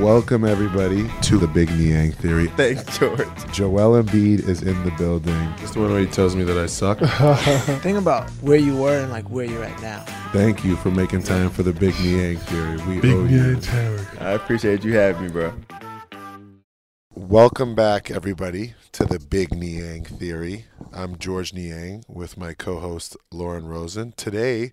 Welcome everybody to the Big Niang Theory. Thanks, George. Joel Embiid is in the building. Just the one where he tells me that I suck. Think about where you were and like where you're at now. Thank you for making time for the Big Niang Theory. We owe you. I appreciate you having me, bro. Welcome back, everybody, to the Big Niang Theory. I'm Georges Niang with my co-host Lauren Rosen. Today,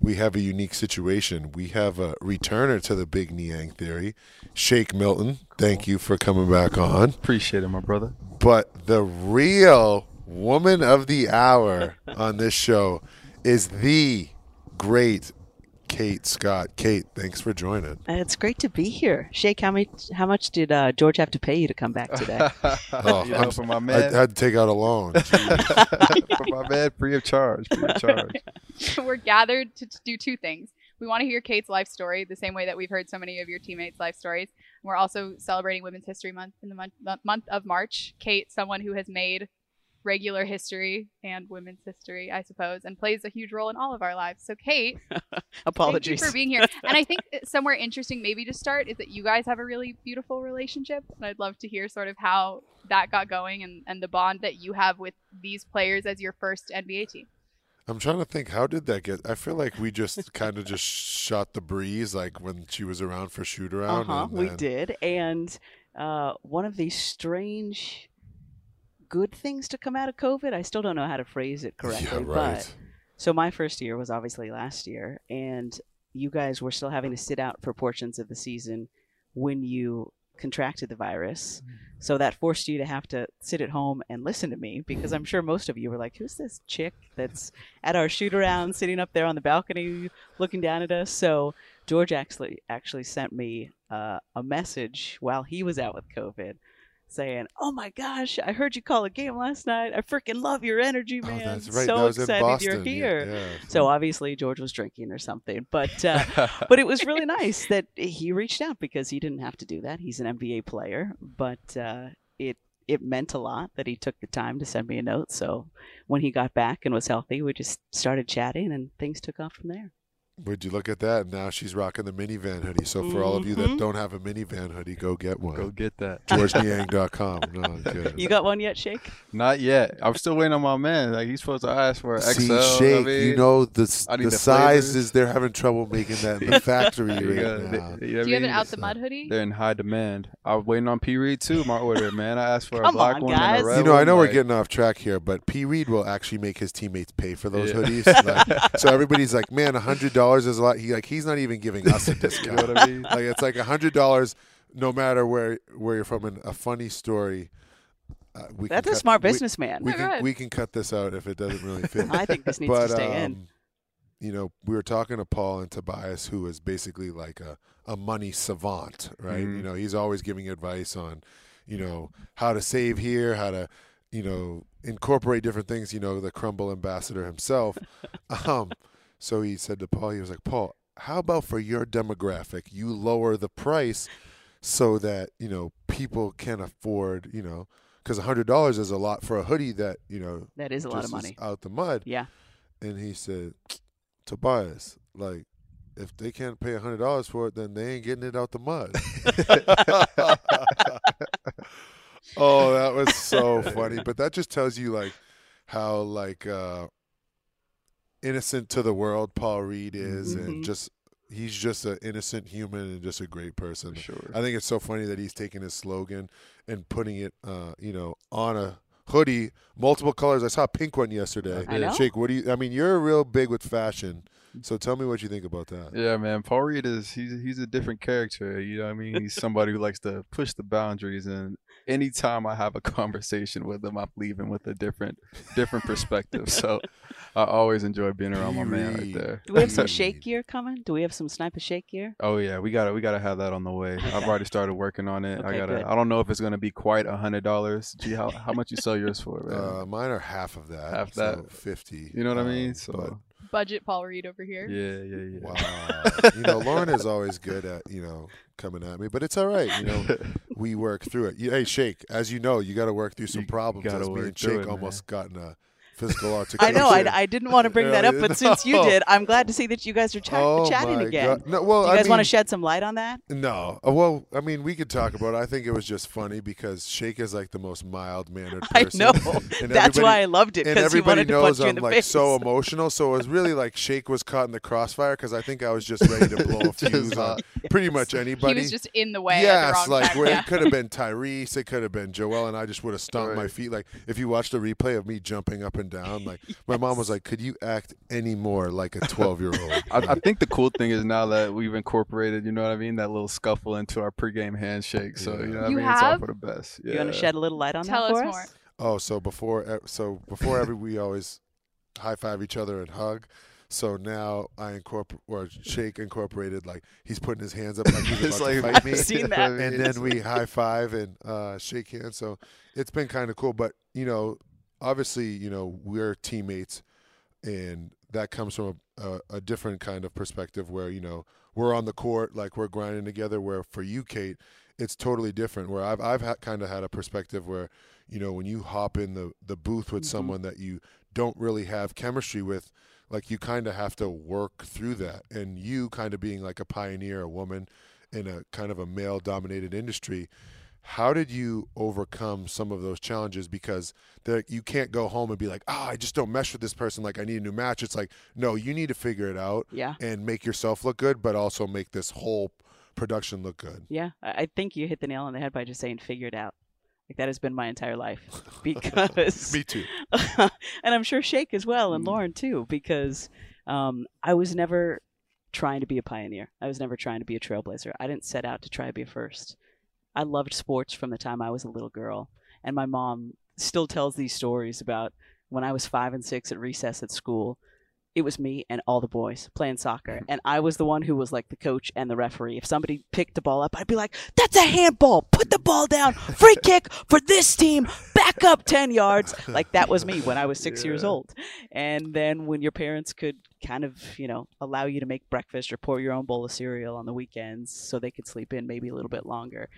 we have a unique situation. We have a returner to the Big Niang Theory, Shake Milton. Thank you for coming back on. Appreciate it, my brother. But the real woman of the hour on this show is the great Kate Scott. Kate, thanks for joining. Uh, It's great to be here. Shake, how much how much did uh, George have to pay you to come back today? Oh, you know, I'm- for my man, I man, had to take out a loan. for my man, free of charge, free of charge. we're gathered to, to do two things. We want to hear Kate's life story, the same way that we've heard so many of your teammates' life stories. We're also celebrating Women's History Month in the month, the month of March. Kate, someone who has made regular history and women's history, I suppose, and plays a huge role in all of our lives. So, Kate, Apologies. thank you for being here. and I think somewhere interesting, maybe to start, is that you guys have a really beautiful relationship. And I'd love to hear sort of how that got going and, and the bond that you have with these players as your first NBA team. I'm trying to think, how did that get? I feel like we just kind of just shot the breeze, like when she was around for shoot around. Uh huh. and We did, and uh, one of these strange good things to come out of COVID. I still don't know how to phrase it correctly, Yeah, but right. so my first year was obviously last year, and you guys were still having to sit out for portions of the season when you contracted the virus. So that forced you to have to sit at home and listen to me because I'm sure most of you were like, "Who's this chick that's at our shoot around, sitting up there on the balcony, looking down at us?" So George actually actually sent me uh, a message while he was out with COVID, saying, "Oh my gosh, I heard you call a game last night. I freaking love your energy, Oh, man. that's right. So that excited Boston. you're Yeah, here." Yeah, So obviously George was drinking or something, but uh, but it was really nice that he reached out because he didn't have to do that. He's an NBA player, but uh, it it meant a lot that he took the time to send me a note. So when he got back and was healthy, we just started chatting and things took off from there. Would you look at that? Now she's rocking the minivan hoodie. So for all of you that Mhm. don't have a minivan hoodie, go get one. Go get that. GeorgeNiang.com. No, I'm. You got one yet, Shake? Not yet. I'm still waiting on my man. Like he's supposed to ask for an See, XL. Shake, I mean, you know the s- I need the the sizes. flavors. They're having trouble making that in the factory you right gotta- now. they- you know Do I you have mean? an out the mud hoodie? They're in high demand. I was waiting on P Reed too. My order, man. I asked for a black on, one and a red You know, I one, know we're getting off track here, but P. Reed will actually make his teammates pay for those Yeah. hoodies. Like, so everybody's like, "Man, hundred dollars is a lot." He like he's not even giving us a You discount. know what I mean? like it's like a hundred dollars, no matter where where you're from. And a funny story. Uh, we That's can a cut- smart businessman. We, Oh, can we can cut this out if it doesn't really fit. I think this needs but to stay in. um, you know, we were talking to Paul and Tobias, who is basically like a, a money savant, right? Mhm. You know, he's always giving advice on, you know, how to save here, how to, you know, incorporate different things. You know, the Crumbl ambassador himself. um, so he said to Paul, he was like, Paul, how about for your demographic, you lower the price so that you know people can afford, you know, because hundred dollars is a lot for a hoodie that you know That is a lot of money. out the mud. Yeah. And he said, Tobias, like, if they can't pay a hundred dollars for it, then they ain't getting it out the mud. oh, that was so funny. But that just tells you like how like uh innocent to the world Paul Reed is Mhm. and just he's just an innocent human and just a great person. Sure. I think it's so funny that he's taking his slogan and putting it, uh, you know, on a hoodie, multiple colors. I saw a pink one yesterday. I know. Shake, what do you? I mean, you're real big with fashion, so tell me what you think about that. Yeah, man. Paul Reed is he's he's a different character. You know what I mean? He's somebody who likes to push the boundaries and anytime I have a conversation with him, I'm leaving with a different different perspective. So I always enjoy being around my man right there. Do we have some shake gear coming? Do we have some sniper shake gear? Oh yeah, we gotta we gotta have that on the way. I've already started working on it. I gotta good. I don't know if it's gonna be quite a hundred dollars. Gee, how how much you sell yours for, man? Uh, mine are half of that. Half so that. fifty. you know what I um, mean? So but Budget Paul Reed over here. yeah, yeah, yeah. Wow. you know, Lauren is always good at, you know, coming at me, but it's all right. You know, we work through it. You, hey, Shake, as you know, you got to work through some You problems. gotta As me work and through Shake it, man. almost got in a physical I know. I, I didn't want to bring that up, but since you did, I'm glad to see that you guys are ch- oh chatting again. No, well, You I guys want to shed some light on that? No. Uh, Well, I mean, we could talk about it. I think it was just funny because Shake is like the most mild mannered I person. know. That's why I loved it And everybody knows punch you in I'm like face. so emotional. So it was really like Shake was caught in the crossfire because I think I was just ready to blow a fuse on. Pretty much anybody. He was just in the way yes, at the wrong like time. where yeah. it could have been Tyrese, it could have been Joel, and I just would have stomped my feet. Like if you watch the replay of me jumping up and down, like my mom was like, "Could you act any more like a 12 year old?" I, I think the cool thing is now that we've incorporated, you know what I mean, that little scuffle into our pregame handshake. So you know what You I mean, it's all have? for the best. Yeah. You want to shed a little light on Tell that us for more. Oh, so before e- so before every we always high five each other and hug. So now I incorporate or Shake incorporated like he's putting his hands up like he's about to like- fight me. Seen that. and then we high five and uh, shake hands. So it's been kind of cool. But you know, obviously, you know, we're teammates, and that comes from a, a, a different kind of perspective where you know we're on the court, like we're grinding together. Where for you, Kate, it's totally different. Where I've I've ha- kind of had a perspective where you know when you hop in the the booth with Mhm. someone that you don't really have chemistry with. Like you kind of have to work through that, and you kind of being like a pioneer, a woman in a kind of a male dominated industry how did you overcome some of those challenges because you can't go home and be like oh i just don't mesh with this person like i need a new match it's like no you need to figure it out Yeah. and make yourself look good but also make this whole production look good Yeah, I I think you hit the nail on the head by just saying "figure it out." Like that has been my entire life because, me too and I'm sure Shake as well, and Mm. Lauren too, because um, I was never trying to be a pioneer. I was never trying to be a trailblazer. I didn't set out to try to be first. I loved sports from the time I was a little girl, and my mom still tells these stories about when I was five and six at recess at school. It was me and all the boys playing soccer, and I was the one who was like the coach and the referee. If somebody picked the ball up, I'd be like, "That's a handball! Put the ball down! Free kick for this team! Back up ten yards!" Like that was me when I was six years old. And then when your parents could kind of, you know, allow you to make breakfast or pour your own bowl of cereal on the weekends so they could sleep in maybe a little bit longer.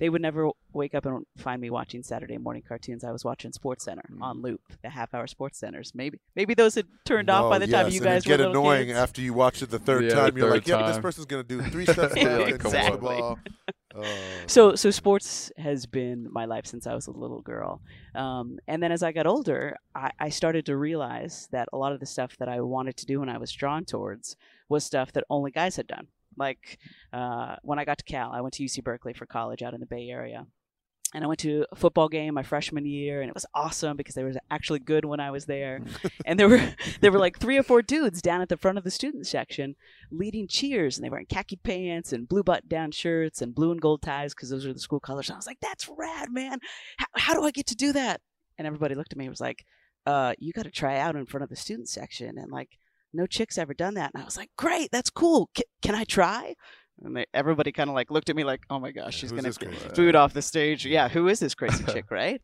They would never wake up and find me watching Saturday morning cartoons. I was watching SportsCenter on loop, the half-hour Sports Centers. Maybe, maybe those had turned off by No, the time you and it'd guys were get annoying kids. after you watch it the third Yeah, time the you're like third yep this person's gonna do three steps Yeah, left catch the exactly. ball Oh, so so sports has been my life since I was a little girl. Um, and then as I got older, I, I started to realize that a lot of the stuff that I wanted to do and I was drawn towards was stuff that only guys had done. Like uh, when I got to Cal, I went to UC Berkeley for college out in the Bay Area. And I went to a football game my freshman year, and it was awesome because they were actually good when I was there. and there were there were like three or four dudes down at the front of the student section leading cheers, and they were in khaki pants and blue button-down shirts and blue and gold ties because those are the school colors. And I was like, "That's rad, man! How, how do I get to do that?" And everybody looked at me and was like, "Uh, you got to try out in front of the student section." And like, no chick's ever done that. And I was like, "Great, that's cool. C- can I try?" And they, everybody kind of like looked at me like, "Oh my gosh, she's gonna this crazy boot off the stage." Yeah, who is this crazy chick, right?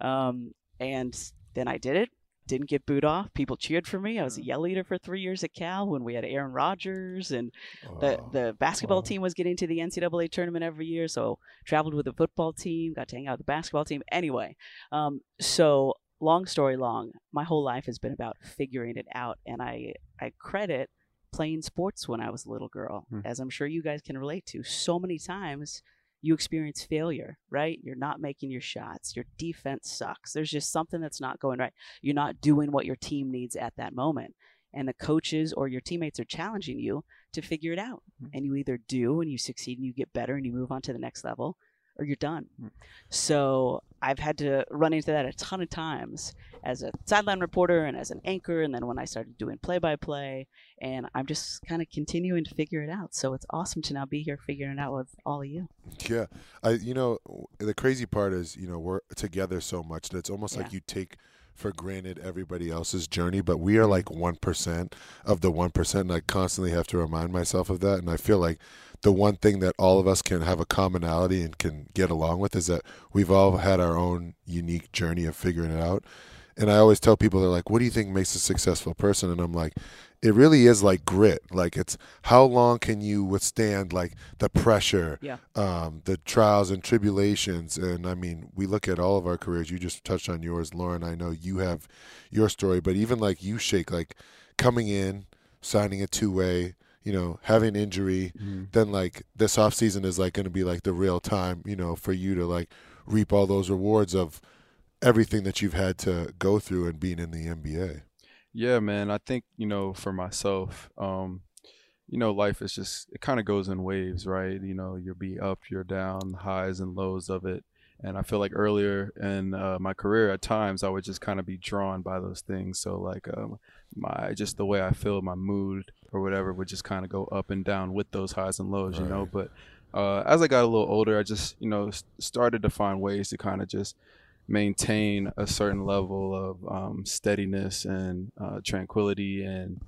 Um, and then I did it. Didn't get booed off. People cheered for me. I was a yell leader for three years at Cal when we had Aaron Rodgers and the Oh. the basketball team was getting to the NCAA tournament every year, so traveled with the football team, got to hang out with the basketball team. Anyway, um, so long story long, my whole life has been about figuring it out, and I I credit playing sports when I was a little girl, Hmm. as I'm sure you guys can relate to. So many times you experience failure, right? You're not making your shots. Your defense sucks. There's just something that's not going right. You're not doing what your team needs at that moment. And the coaches or your teammates are challenging you to figure it out. Mhm. And you either do and you succeed and you get better and you move on to the next level or you're done. Mhm. So I've had to run into that a ton of times as a sideline reporter and as an anchor. And then when I started doing play by play, and I'm just kind of continuing to figure it out. So it's awesome to now be here figuring it out with all of you. Yeah, I you know the crazy part is you know we're together so much that it's almost Yeah. like you take for granted everybody else's journey, but we are like one percent of the one percent, and I constantly have to remind myself of that. And I feel like the one thing that all of us can have a commonality and can get along with is that we've all had our own unique journey of figuring it out. And I always tell people they're like, "What do you think makes a successful person?" And I'm like, it really is like grit. Like it's how long can you withstand like the pressure, Yeah. um, the trials and tribulations. And I mean, we look at all of our careers. You just touched on yours, Lauren. I know you have your story, but even like you, Shake, like coming in, signing a two way, you know, having injury, then like this off season is like going to be like the real time, you know, for you to like reap all those rewards of everything that you've had to go through and being in the NBA. Yeah, man. I think, you know, for myself, um, you know, life is just it kind of goes in waves, right? You know, you'll be up, you're down, highs and lows of it. And I feel like earlier in uh, my career, at times I would just kind of be drawn by those things. So like um, my just the way I feel, my mood or whatever would just kind of go up and down with those highs and lows, you know. But uh, as I got a little older, I just you know started to find ways to kind of just maintain a certain level of um, steadiness and uh, tranquility and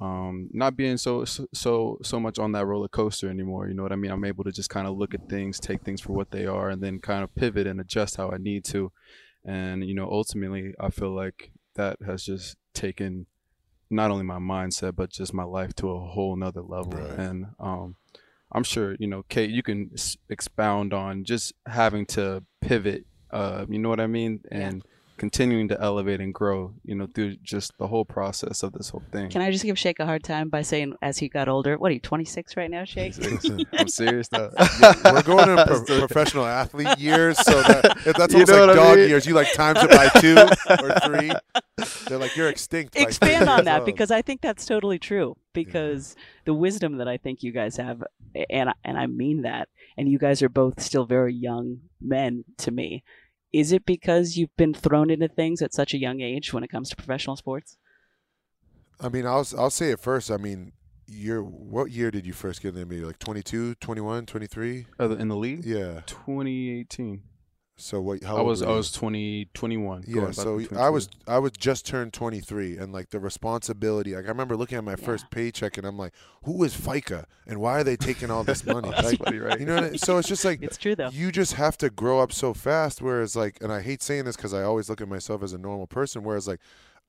um, not being so so so much on that roller coaster anymore. You know what I mean? I'm able to just kind of look at things, take things for what they are, and then kind of pivot and adjust how I need to. And you know, ultimately, I feel like that has just taken not only my mindset but just my life to a whole nother level. Right. And um, I'm sure you know, Kate, you can s- expound on just having to pivot. Uh, you know what I mean? And continuing to elevate and grow. You know, through just the whole process of this whole thing. Can I just give Shake a hard time by saying, as he got older, what are you, 26 right now, Shake? I'm serious though. we're going in pro- professional athlete years, so that, if that's You almost know like what I dog mean? years. You like times it by two or three. They're like you're extinct. by Expand on that old. because I think that's totally true. Because the wisdom that I think you guys have, and and I mean that, and you guys are both still very young men to me. Is it because you've been thrown into things at such a young age when it comes to professional sports? I mean, I'll I'll say it first. I mean, you're what year did you first get in the NBA? Like 22, 21, 23? Uh, in the league, Yeah. 2018. So what? How I was were I was 20, 21. Yeah, so I was I was just turned 23, and like the responsibility. Like I remember looking at my first paycheck, and I'm like, "Who is FICA, and why are they taking all this money?" That's like, funny, right? you know, what I- so it's just like It's true though. you just have to grow up so fast. Whereas like, and I hate saying this because I always look at myself as a normal person. Whereas like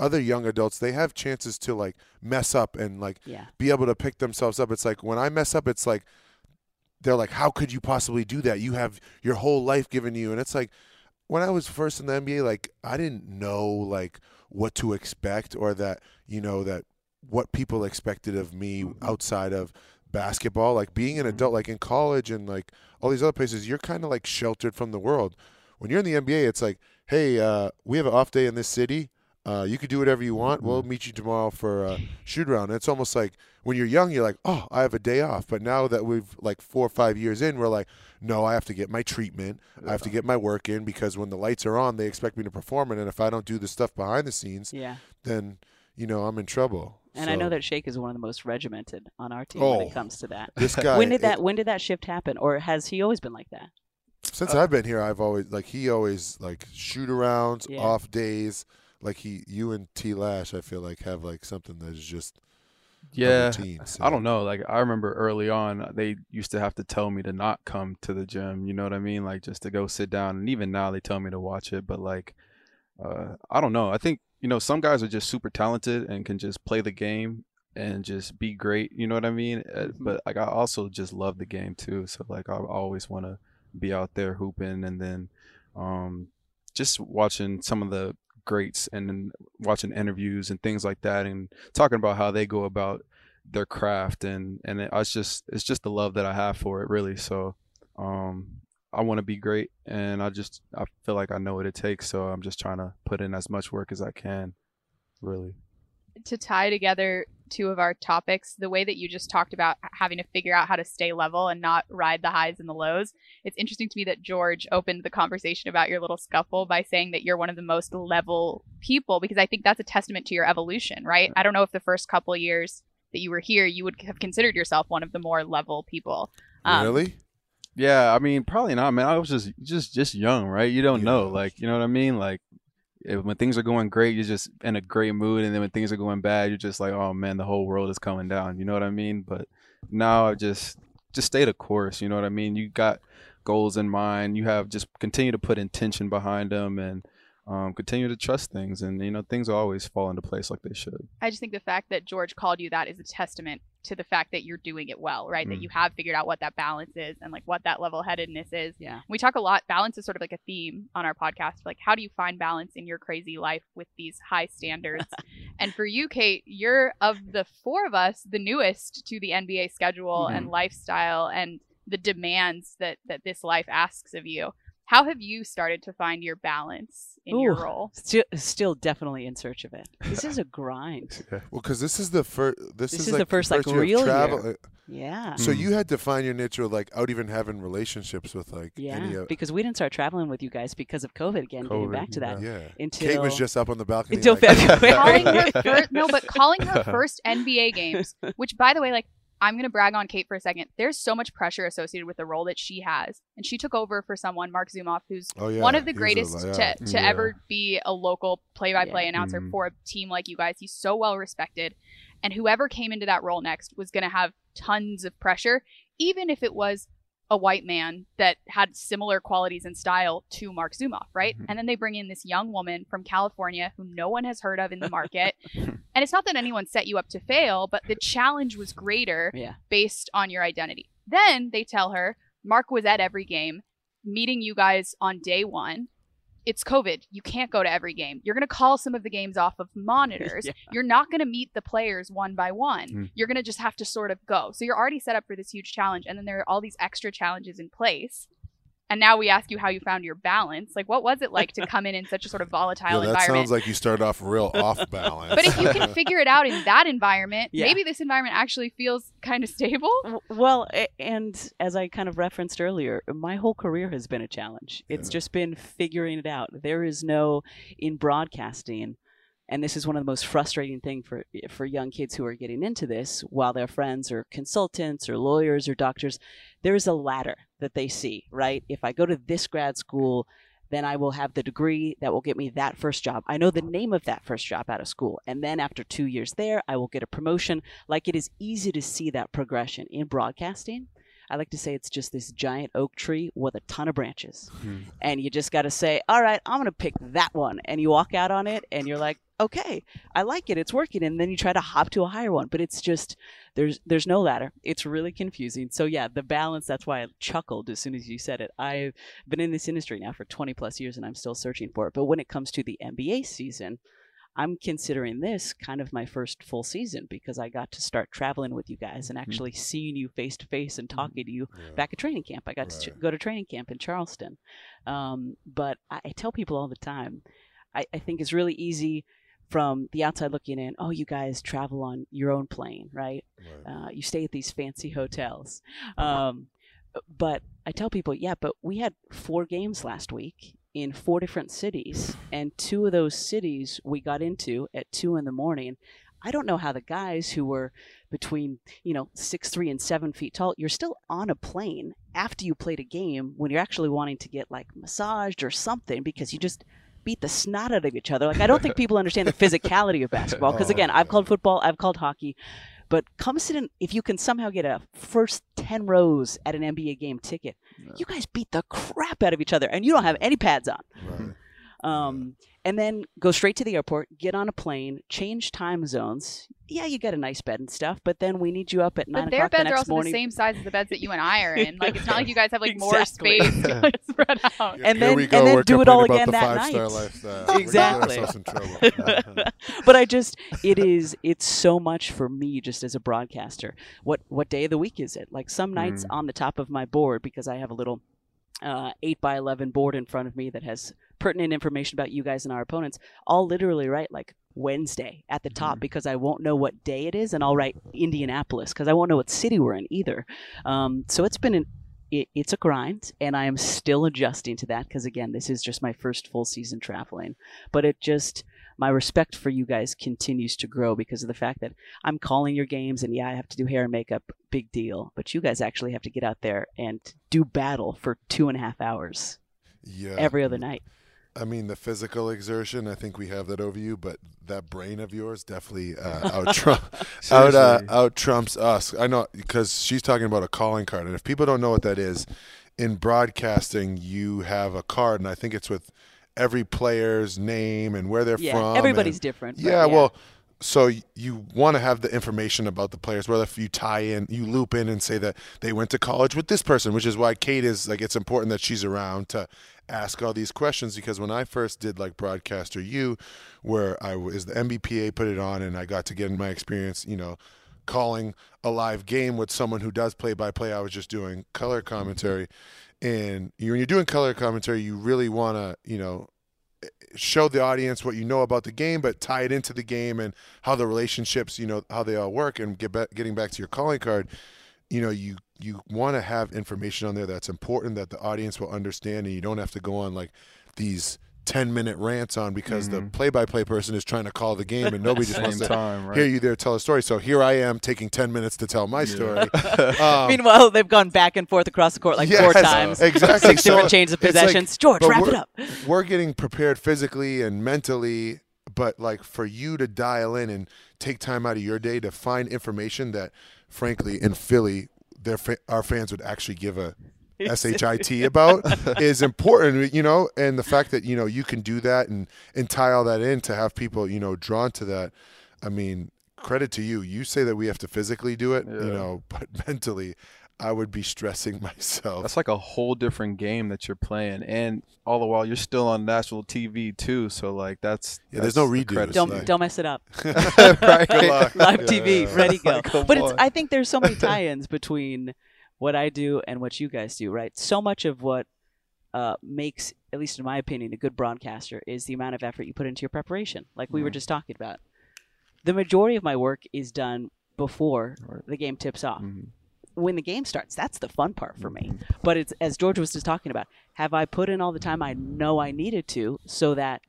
other young adults, they have chances to like mess up and like Yeah. be able to pick themselves up. It's like when I mess up, it's like they're like, "How could you possibly do that? You have your whole life given you." And it's like when I was first in the NBA, like I didn't know like what to expect or that you know that what people expected of me outside of basketball. Like being an adult, like in college and like all these other places, you're kind of like sheltered from the world. When you're in the NBA, it's like, hey, uh, we have an off day in this city. Uh, you could do whatever you want. We'll meet you tomorrow for a shoot around. And it's almost like when you're young, you're like, oh, I have a day off. But now that we've like four or five years in, we're like, no, I have to get my treatment. I have to get my work in because when the lights are on, they expect me to perform it. And if I don't do the stuff behind the scenes, Yeah. then you know I'm in trouble. And I know that Shake is one of the most regimented on our team when Oh. it comes to that. this guy. when did it- that when did that shift happen or has he always been like that? since I've been here, I've always like he always like shoot arounds, Yeah. off days. Like he, you and T Lash, I feel like have like something that is just yeah. routine, so. I don't know. Like I remember early on, they used to have to tell me to not come to the gym. You know what I mean? Like just to go sit down. And even now, they tell me to watch it. But like, uh, I don't know. I think you know some guys are just super talented and can just play the game and just be great. You know what I mean? Uh, But like I also just love the game too. So like I always want to be out there hooping and then um, just watching some of the greats and watching interviews and things like that and talking about how they go about their craft and and it, it's just it's just the love that I have for it really so um I want to be great and I just I feel like I know what it takes so I'm just trying to put in as much work as I can really to tie together two of our topics, the way that you just talked about having to figure out how to stay level and not ride the highs and the lows, it's interesting to me that George opened the conversation about your little scuffle by saying that you're one of the most level people because I think that's a testament to your evolution, right? I don't know if the first couple years that you were here, you would have considered yourself one of the more level people. Um, really. Yeah, I mean, probably not, man. I was just just just young, right? You don't know, like, you know what I mean? Like, if, when things are going great, you're just in a great mood, and then when things are going bad, you're just like, oh man, the whole world is coming down. You know what I mean? But now I just just stay the course. You know what I mean? You got goals in mind. You have just continue to put intention behind them, and um, continue to trust things, and you know things will always fall into place like they should. I just think the fact that George called you that is a testament to the fact that you're doing it well, right? That Mm. you have figured out what that balance is and like what that level headedness is. Yeah. We talk a lot. Balance is sort of like a theme on our podcast. Like, how do you find balance in your crazy life with these high standards? and for you, Kate, you're of the four of us the newest to the NBA schedule and lifestyle and the demands that that this life asks of you. How have you started to find your balance in your role? Still, still definitely in search of it. This is a grind. Well, because this is the first. This, This is, is like the first, like, year real travel. year. Yeah. So Mm. you had to find your niche with like out even having relationships with like Yeah, any of. because we didn't start traveling with you guys because of COVID again. getting back to that Yeah. until Kate was just up on the balcony. until like, February. calling her first no but calling her first nba games which by the way like i'm going to brag on kate for a second there's so much pressure associated with the role that she has and she took over for someone Marc Zumoff who's Oh yeah. one of the he was a- greatest yeah. to, to Yeah. ever be a local play-by-play Yeah. announcer Mhm. for a team like you guys he's so well respected and whoever came into that role next was going to have tons of pressure even if it was a white man that had similar qualities and style to Marc Zumoff, right? Mhm. And then they bring in this young woman from California who no one has heard of in the market. and it's not that anyone set you up to fail, but the challenge was greater Yeah. based on your identity. Then they tell her Mark was at every game, meeting you guys on day one. It's COVID. You can't go to every game. You're going to call some of the games off of monitors. Yeah. You're not going to meet the players one by one. Mm. You're going to just have to sort of go. So you're already set up for this huge challenge. And then there are all these extra challenges in place. And now we ask you how you found your balance. Like, what was it like to come in in such a sort of volatile Yeah, that environment? sounds like you started off real off balance. but if you can figure it out in that environment, Yeah. maybe this environment actually feels kind of stable. Well, and as I kind of referenced earlier, my whole career has been a challenge. It's Yeah. just been figuring it out. There is no in broadcasting, and this is one of the most frustrating thing for for young kids who are getting into this, while their friends are consultants or lawyers or doctors. There is a ladder that they see, right? If I go to this grad school, then I will have the degree that will get me that first job. I know the name of that first job out of school. And then after two years there, I will get a promotion. Like it is easy to see that progression in broadcasting. I like to say it's just this giant oak tree with a ton of branches. Hmm. And you just got to say, all right, I'm going to pick that one. And you walk out on it and you're like, okay, I like it. It's working. And then you try to hop to a higher one. But it's just, there's there's no ladder. It's really confusing. So yeah, the balance, that's why I chuckled as soon as you said it. I've been in this industry now for 20 plus years and I'm still searching for it. But when it comes to the NBA season, I'm considering this kind of my first full season because I got to start traveling with you guys and actually seeing you face to face and talking to you Yeah. back at training camp. I got to Right. ch- go to training camp in Charleston. Um, but I, I tell people all the time, I, I think it's really easy from the outside looking in. Oh, you guys travel on your own plane, right? Right. Uh, you stay at these fancy hotels. Um, but I tell people, yeah, but we had four games last week in four different cities, and two of those cities we got into at two in the morning. I don't know how the guys who were between, you know, six three and seven feet tall, you're still on a plane after you played a game when you're actually wanting to get like massaged or something because you just beat the snot out of each other. Like I don't think people understand the physicality of basketball because Oh, again, I've called football, I've called hockey, but come sit in if you can somehow get a first 10 rows at an NBA game ticket. You guys beat the crap out of each other and you don't have any pads on. Right. Um, and then go straight to the airport, get on a plane, change time zones. Yeah, you get a nice bed and stuff, but then we need you up at nine But their o'clock the beds are next also morning. the same size as the beds that you and I are in. Like it's not like you guys have like Exactly. more space to like, spread out. And Here then- we go. and then We're do it all again about that night. lifestyle. Exactly. We're in trouble. but I just it is it's so much for me just as a broadcaster. What what day of the week is it? Like some nights Mm. on the top of my board because I have a little uh, eight by eleven board in front of me that has pertinent information about you guys and our opponents. I'll literally write like Wednesday at the top Mhm. because I won't know what day it is, and I'll write Indianapolis because I won't know what city we're in either. Um, so it's been an it, it's a grind, and I am still adjusting to that because again, this is just my first full season traveling. But it just my respect for you guys continues to grow because of the fact that I'm calling your games, and yeah, I have to do hair and makeup, big deal. But you guys actually have to get out there and do battle for two and a half hours Yeah. every other night. I mean, the physical exertion, I think we have that over you, but that brain of yours definitely uh, out trump, out uh, out trumps us. I know because she's talking about a calling card, and if people don't know what that is, in broadcasting, you have a card, and I think it's with every player's name and where they're yeah, from. everybody's and- different. but yeah, well, so you want to have the information about the players, whether if you tie in, you loop in and say that they went to college with this person, which is why Kate is like, it's important that she's around to ask all these questions because when I first did like Broadcaster U, where I was the NBPA put it on and I got to get in my experience, you know, calling a live game with someone who does play by play. I was just doing color commentary. And you, when you're doing color commentary, you really want to, you know, show the audience what you know about the game, but tie it into the game and how the relationships, you know, how they all work. And get back, getting back to your calling card, you know, you you want to have information on there that's important that the audience will understand, and you don't have to go on like these. 10 minute rants on because the Mhm. play by play person is trying to call the game and nobody just Same wants to time, right? hear you there tell a story. So here I am taking 10 minutes to tell my story. Um, Meanwhile, they've gone back and forth across the court like four times. Exactly. Six So different changes of it's like- possessions. George, wrap it up. we're getting prepared physically and mentally, but like for you to dial in and take time out of your day to find information that, frankly, in Philly, their fa- our fans would actually give a shit about is important, you know. And the fact that you know you can do that and and tie all that in to have people you know drawn to that. I mean, credit to you. You say that we have to physically do it, you know, but mentally, I would be stressing myself. That's like a whole different game that you're playing, and all the while you're still on national TV too. So like that's Yeah, there's that's no the Don't like- don't mess it up. right? Good luck. Live Yeah. TV, ready go. Like, come but it's. I think there's so many tie-ins between what I do and what you guys do, right? So much of what uh, makes, at least in my opinion, a good broadcaster is the amount of effort you put into your preparation, like we were just talking about. The majority of my work is done before Right. the game tips off. Mhm. When the game starts, that's the fun part for me. But it's as George was just talking about. Have I put in all the time I know I needed to, so that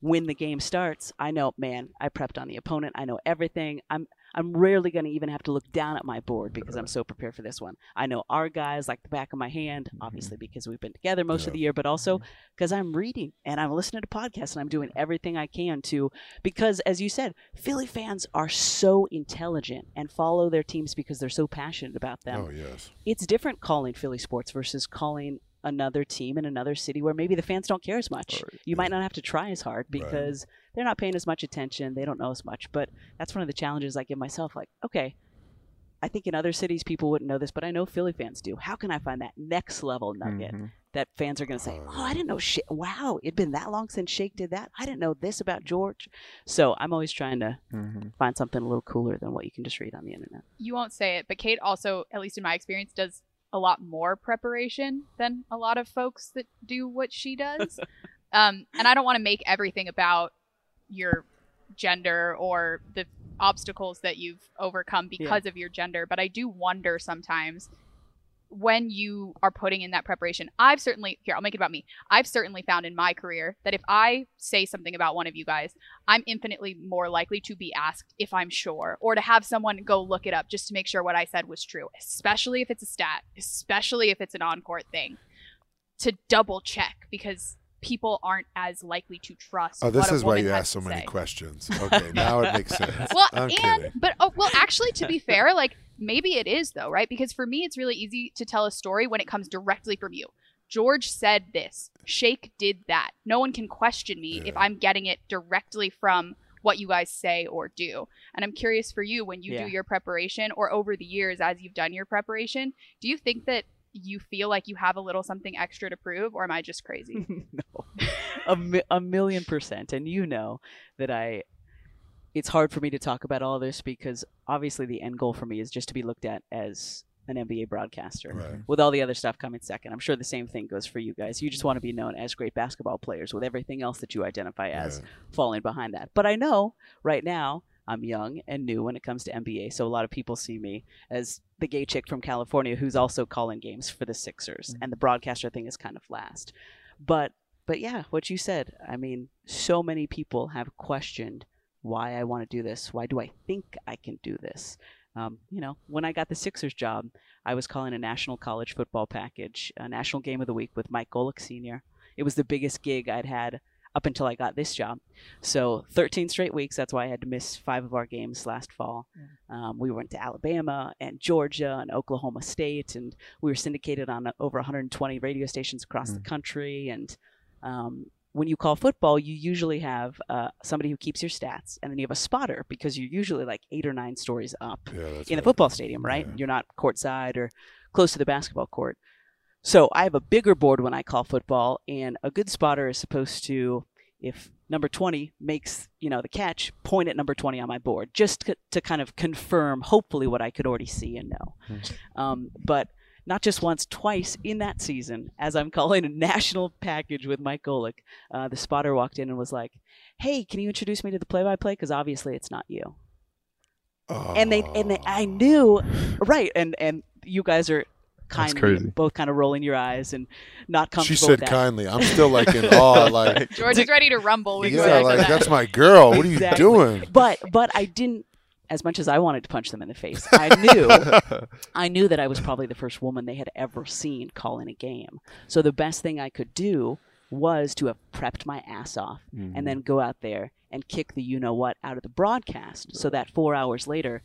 when the game starts, I know, man, I prepped on the opponent. I know everything. I'm I'm rarely going to even have to look down at my board because I'm uh-huh. so prepared for this one. I know our guys like the back of my hand, mm-hmm. obviously because we've been together most of the year, but also mm-hmm. because I'm reading and I'm listening to podcasts and I'm doing everything I can to because as you said, Philly fans are so intelligent and follow their teams because they're so passionate about them oh yes. it's different calling Philly sports versus calling another team in another city where maybe the fans don't care as much. Right. You might not have to try as hard because they're not paying as much attention, they don't know as much. But that's one of the challenges I give myself like, okay, I think in other cities people wouldn't know this, but I know Philly fans do. How can I find that next level nugget Mhm. that fans are going to say, Oh, "Oh, I didn't know shit. Wow, it'd been that long since Shake did that. I didn't know this about George." So, I'm always trying to Mhm. find something a little cooler than what you can just read on the internet. you won't say it, but Kate also, at least in my experience, does a lot more preparation than a lot of folks that do what she does. um, and I don't want to make everything about your gender or the obstacles that you've overcome because of your gender, but I do wonder sometimes when you are putting in that preparation. I've certainly, here, I'll make it about me. I've certainly found in my career that if I say something about one of you guys, I'm infinitely more likely to be asked if I'm sure or to have someone go look it up just to make sure what I said was true, especially if it's a stat, especially if it's an on court thing, to double check because people aren't as likely to trust. Oh, this what a is why you ask so many say. questions. Okay, now it makes sense. Well, I'm and kidding. but oh, well, actually, to be fair, like maybe it is though, right? Because for me, it's really easy to tell a story when it comes directly from you. George said this. Shake did that. No one can question me if I'm getting it directly from what you guys say or do. And I'm curious for you when you Yeah. do your preparation or over the years as you've done your preparation, do you think that you feel like you have a little something extra to prove or am I just crazy? no, a, mi- a million percent. And you know that I, it's hard for me to talk about all this because obviously the end goal for me is just to be looked at as an NBA broadcaster. Right. Mm-hmm. With all the other stuff coming second, I'm sure the same thing goes for you guys. You just want to be known as great basketball players with everything else that you identify as Yeah. falling behind that. But I know right now I'm young and new when it comes to NBA, so a lot of people see me as the gay chick from California who's also calling games for the Sixers, and the broadcaster thing is kind of last. But but yeah, what you said, I mean, so many people have questioned why I want to do this. Why do I think I can do this? Um, you know, when I got the Sixers job, I was calling a national college football package, a national game of the week with Mike Golic Sr. It was the biggest gig I'd had up until I got this job. So 13 straight weeks. That's why I had to miss five of our games last fall. Um, we went to Alabama and Georgia and Oklahoma State, and we were syndicated on over 120 radio stations across the country. And um, when you call football, you usually have uh, somebody who keeps your stats, and then you have a spotter because you're usually like eight or nine stories up Yeah, in the football stadium, right? Yeah. You're not courtside or close to the basketball court. So I have a bigger board when I call football, and a good spotter is supposed to, if number 20 makes you know the catch, point at number 20 on my board, just c- to kind of confirm, hopefully, what I could already see and know. Um, but not just once, twice in that season, as I'm calling a national package with Mike Golic, uh, the spotter walked in and was like, "Hey, can you introduce me to the play-by-play? Because obviously it's not you." and they and they, I knew right and and you guys are kindly crazy. both kind of rolling your eyes and not comfortable She with said that. kindly. I'm still like in awe. Like, George is ready to rumble with yeah, exactly like that. that's my girl. What are you Exactly. doing? but but I didn't as much as I wanted to punch them in the face. I knew I knew that I was probably the first woman they had ever seen call in a game. So the best thing I could do was to have prepped my ass off and mm. then go out there and kick the you know what out of the broadcast so that 4 hours later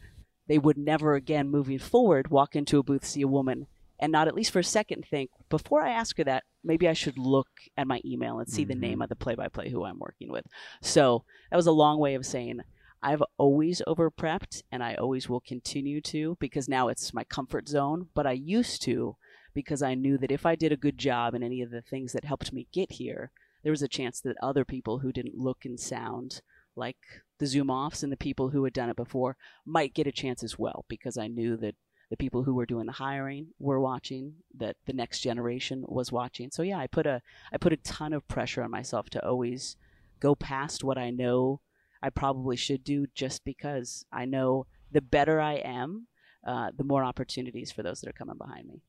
they would never again moving forward walk into a booth see a woman and not at least for a second think before I ask her that maybe I should look at my email and see the mm-hmm. name of the play by play who I'm working with. So that was a long way of saying I've always over prepped and I always will continue to because now it's my comfort zone. But I used to because I knew that if I did a good job in any of the things that helped me get here, there was a chance that other people who didn't look and sound like the Zumoffs and the people who had done it before might get a chance as well because I knew that the people who were doing the hiring were watching, that the next generation was watching. So yeah, I put a I put a ton of pressure on myself to always go past what I know I probably should do just because I know the better I am, uh, the more opportunities for those that are coming behind me.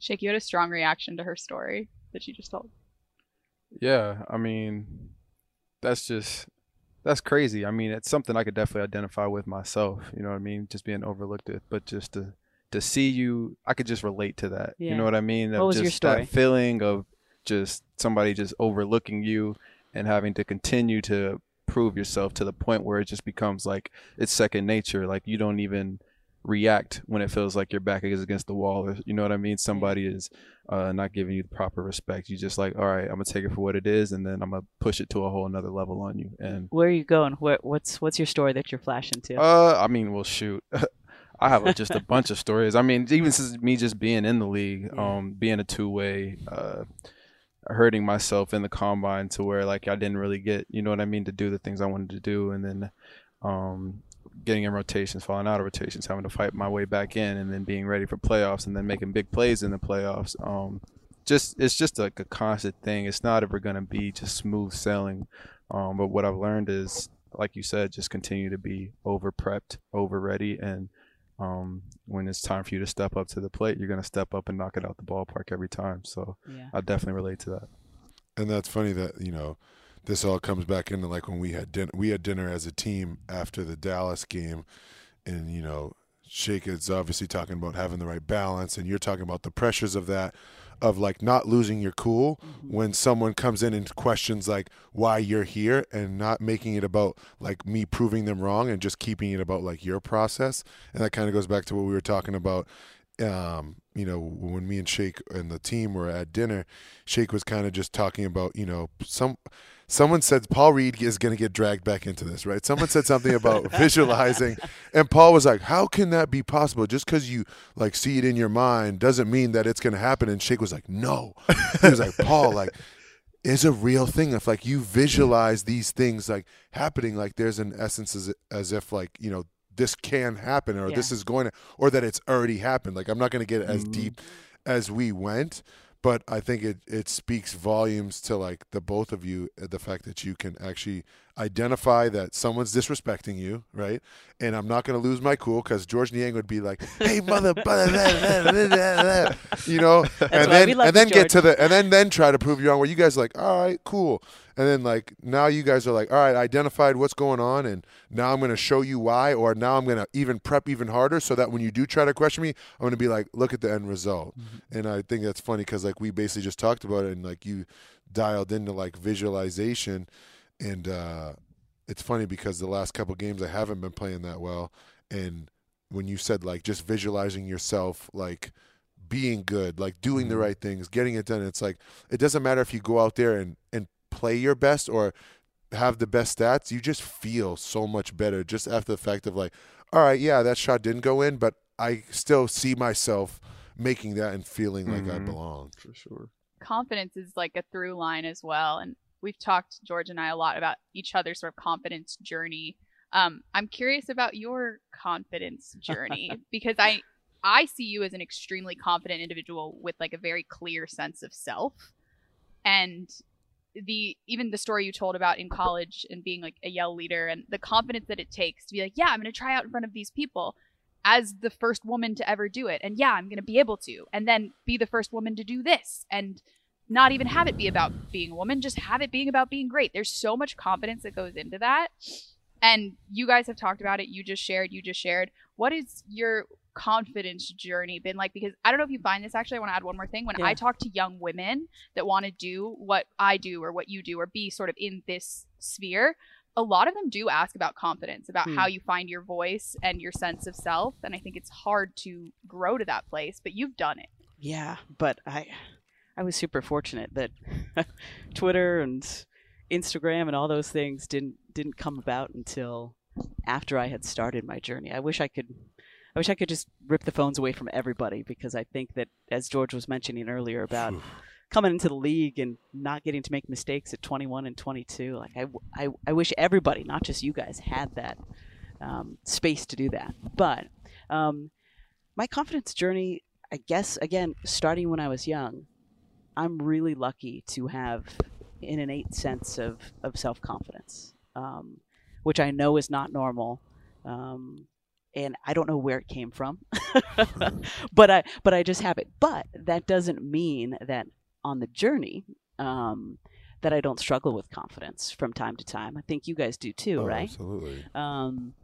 Shake, you had a strong reaction to her story that she just told. Yeah, I mean, that's just that's crazy. I mean, it's something I could definitely identify with myself. You know what I mean? Just being overlooked, it, but just to to see you, I could just relate to that. You know what I mean? What Of was your story? That feeling of just somebody just overlooking you and having to continue to prove yourself to the point where it just becomes like it's second nature. Like you don't even react when it feels like your back is against the wall or you know what I mean somebody is uh, not giving you the proper respect you just like all right I'm gonna take it for what it is and then I'm gonna push it to a whole another level on you and Where are you going? Where, what's what's your story that you're flashing to? uh I mean well shoot I have just a bunch of stories I mean even since me just being in the league Yeah. um being a two-way uh hurting myself in the combine to where like I didn't really get you know what I mean to do the things I wanted to do and then um getting in rotations, falling out of rotations, having to fight my way back in, and then being ready for playoffs, and then making big plays in the playoffs. Um, just it's just like a constant thing. It's not ever gonna be just smooth sailing. Um, but what I've learned is, like you said, just continue to be over prepped, over ready, and um, when it's time for you to step up to the plate, you're gonna step up and knock it out the ballpark every time. So yeah. I definitely relate to that. And that's funny that you know this all comes back into like when we had dinner. We had dinner as a team after the Dallas game, and you know, Shake is obviously talking about having the right balance, and you're talking about the pressures of that, of like not losing your cool when someone comes in and questions like why you're here, and not making it about like me proving them wrong, and just keeping it about like your process. And that kind of goes back to what we were talking about um, you know, when me and Shake and the team were at dinner, Shake was kind of just talking about, you know, some someone said Paul Reed is going to get dragged back into this, right? Someone said something about visualizing, and Paul was like, "How can that be possible? Just because you like see it in your mind doesn't mean that it's going to happen." And Shake was like, "No," he was like, "Paul, like." Is a real thing if like you visualize these things like happening like there's an essence as, as if like you know this can happen or Yeah. this is going to or that it's already happened. Like i'm not going to get as deep as we went but i think it it speaks volumes to like the both of you uh, the fact that you can actually identify that someone's disrespecting you right? And i'm not going to lose my cool because Georges Niang would be like hey mother blah, blah, blah, blah, blah, blah," you know and then and then get to the and then then try to prove you wrong where you guys are like all right cool and then like now you guys are like all right I identified what's going on and now i'm going to show you why or now i'm going to even prep even harder so that when you do try to question me i'm going to be like look at the end result and i think that's funny because like we basically just talked about it and like you dialed into like visualization. And uh it's funny because the last couple games i haven't been playing that well. And when you said like just visualizing yourself like being good like doing the right things getting it done it's like it doesn't matter if you go out there and and play your best or have the best stats, you just feel so much better just after the fact of like, all right, yeah, that shot didn't go in, but I still see myself making that and feeling like I Mhm. belong. For sure. confidence is like a through line as well. And we've talked, George and I, a lot about each other's sort of confidence journey. Um, I'm curious about your confidence journey because I I see you as an extremely confident individual with like a very clear sense of self. And the even the story you told about in college and being like a yell leader and the confidence that it takes to be like, yeah, I'm going to try out in front of these people as the first woman to ever do it. And yeah, I'm going to be able to. And then be the first woman to do this and not even have it be about being a woman, just have it being about being great. There's so much confidence that goes into that. And you guys have talked about it. You just shared, you just shared. What is your confidence journey been like? Because I don't know if you find this actually. I want to add one more thing. When I talk to young women that want to do what I do or what you do or be sort of in this sphere, a lot of them do ask about confidence, about Hmm. how you find your voice and your sense of self. And I think it's hard to grow to that place, but you've done it. Yeah, but I I was super fortunate that Twitter and Instagram and all those things didn't didn't come about until after I had started my journey. I wish I could I wish I could just rip the phones away from everybody because I think that as George was mentioning earlier about coming into the league and not getting to make mistakes at 21 and 22, like I I, I wish everybody, not just you guys, had that um, space to do that. But um, my confidence journey I guess again, starting when I was young, I'm really lucky to have an innate sense of, of self confidence, um, which I know is not normal, um, and I don't know where it came from, but I but I just have it. But that doesn't mean that on the journey um, that I don't struggle with confidence from time to time. I think you guys do too, Oh, right? Absolutely. um,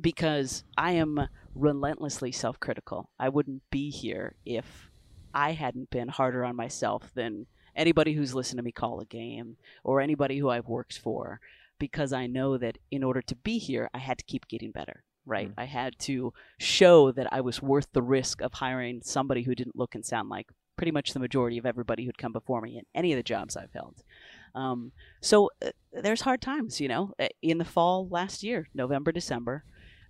because I am relentlessly self critical. I wouldn't be here if I hadn't been harder on myself than anybody who's listened to me call a game or anybody who I've worked for, because I know that in order to be here, I had to keep getting better. Right. I had to show that I was worth the risk of hiring somebody who didn't look and sound like pretty much the majority of everybody who'd come before me in any of the jobs I've held. Um, so uh, there's hard times, you know. Uh, In the fall last year, November, December,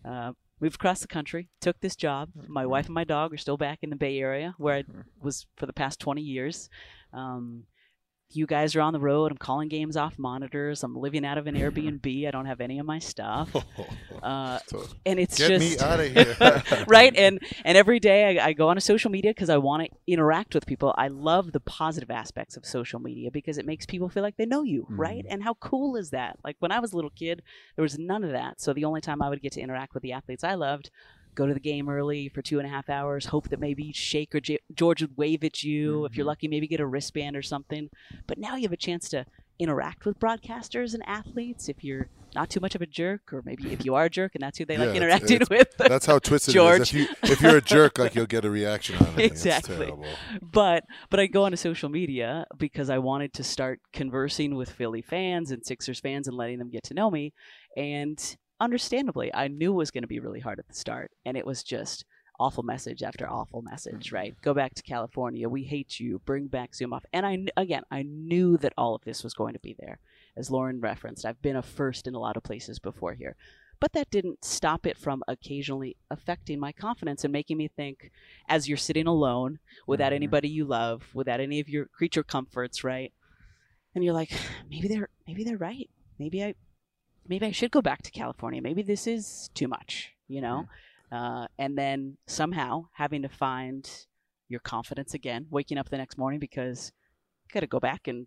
uh, moved across the country, took this job. My wife and my dog are still back in the Bay Area, where I was for the past 20 years. Um, you guys are on the road. I'm calling games off monitors. I'm living out of an Airbnb. I don't have any of my stuff, uh, and it's Get just me out of here. right and and every day I, I go on to social media because i want to interact with people i love the positive aspects of social media because it makes people feel like they know you right and how cool is that like when i was a little kid there was none of that so the only time i would get to interact with the athletes i loved go to the game early for two and a half hours hope that maybe shake or J- george would wave at you if you're mm-hmm. lucky maybe get a wristband or something but now you have a chance to interact with broadcasters and athletes if you're not too much of a jerk or maybe if you are a jerk and that's who they Yeah, like interacting it's- with That's how twisted it George. is. If you if you're a jerk, like you'll get a reaction on it. Exactly. but but I go onto social media because I wanted to start conversing with Philly fans and Sixers fans and letting them get to know me. And understandably, I knew it was going to be really hard at the start, and it was just awful message after awful message. Right? Go back to California. We hate you. Bring back Zumoff. And I again, I knew that all of this was going to be there, as Lauren referenced. I've been a first in a lot of places before here. But that didn't stop it from occasionally affecting my confidence and making me think, as you're sitting alone without Mhm. anybody you love, without any of your creature comforts, right? And you're like, maybe they're maybe they're right. Maybe I maybe I should go back to California. Maybe this is too much, you know? Uh, and then somehow having to find your confidence again, waking up the next morning because you got to go back and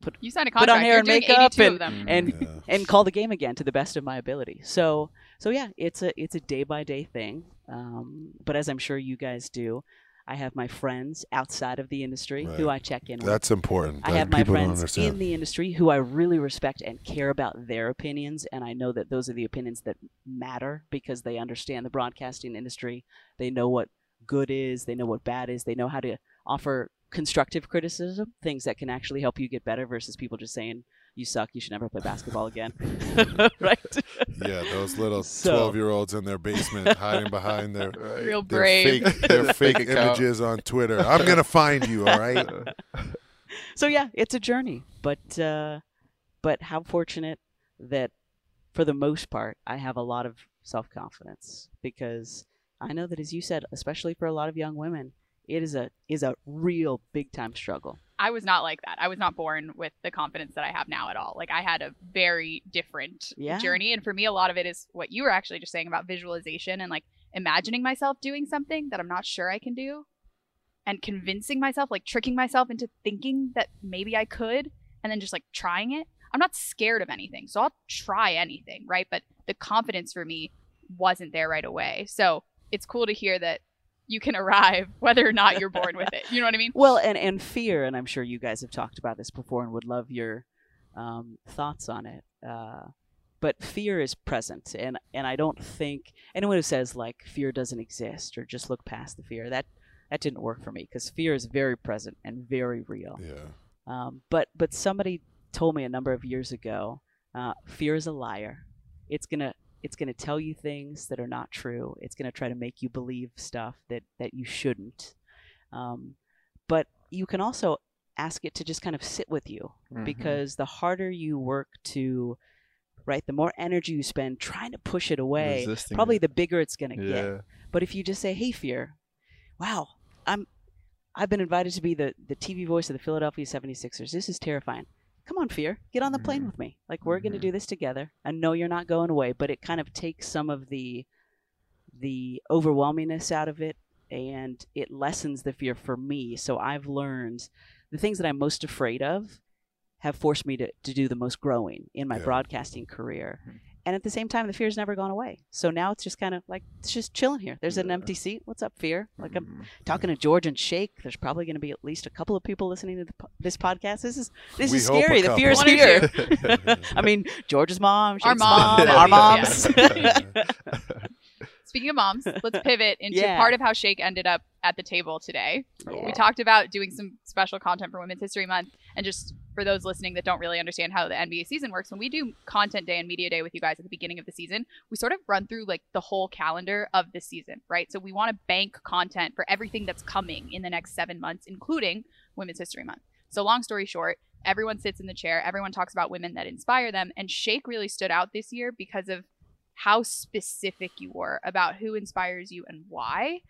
put, You signed a contract. Put on hair You're and doing makeup and- them. and Yeah. and call the game again to the best of my ability. So so yeah, it's a it's a day by day thing. Um, but as I'm sure you guys do, I have my friends outside of the industry who I check in with. That's important. I That have my friends in the industry who I really respect and care about their opinions, and I know that those are the opinions that matter because they understand the broadcasting industry. They know what good is, they know what bad is, they know how to offer constructive criticism, things that can actually help you get better versus people just saying you suck, you should never play basketball again. right? yeah, those little So- twelve-year-olds in their basement hiding behind their Right. Real their fake their fake Fake images on Twitter. I'm gonna find you. All right. so yeah, it's a journey, but uh, but how fortunate that for the most part I have a lot of self confidence because I know that as you said, especially for a lot of young women, it is a is a real big time struggle. I was not like that. I was not born with the confidence that I have now at all. Like I had a very different Yeah. journey and for me a lot of it is what you were actually just saying about visualization and like imagining myself doing something that I'm not sure I can do and convincing myself like tricking myself into thinking that maybe I could and then just like trying it. I'm not scared of anything. So I'll try anything, right? But the confidence for me wasn't there right away. So it's cool to hear that you can arrive whether or not you're born with it. You know what I mean? Well, and and fear, and I'm sure you guys have talked about this before, and would love your um, thoughts on it. Uh, but fear is present, and and I don't think anyone who says like fear doesn't exist or just look past the fear that that didn't work for me because fear is very present and very real. Yeah. Um, but but somebody told me a number of years ago, uh, fear is a liar. It's gonna it's gonna tell you things that are not true. It's gonna try to make you believe stuff that that you shouldn't. Um, but you can also ask it to just kind of sit with you Mhm. because the harder you work to right the more energy you spend trying to push it away Resisting probably it. the bigger it's going to get but if you just say, "Hey, fear, wow, I'm, I've been invited to be the the TV voice of the Philadelphia 76ers. This is terrifying. Come on, fear, get on the plane Mhm. with me. Like we're going to Mhm. do this together. I know you're not going away, but it kind of takes some of the, the overwhelmingness out of it, and it lessens the fear for me. So I've learned the things that I'm most afraid of have forced me to, to do the most growing in my Yeah. broadcasting career. And at the same time, the fear's never gone away. So now it's just kind of like it's just chilling here. There's an empty seat. What's up, fear? Like I'm Mhm. talking to George and Shake. There's probably going to be at least a couple of people listening to the, this podcast. This is this We is scary. The fear is couple. here. I mean, George's mom, Our mom, mom, our moms. Speaking of moms, let's pivot into Yeah. part of how Shake ended up at the table today. We talked about doing some special content for Women's History Month. And just for those listening that don't really understand how the NBA season works, when we do content day and media day with you guys at the beginning of the season, we sort of run through like the whole calendar of the season, right? So we want to bank content for everything that's coming in the next seven months, including Women's History Month. So long story short, everyone sits in the chair, everyone talks about women that inspire them, and Shake really stood out this year because of how specific you were about who inspires you and why.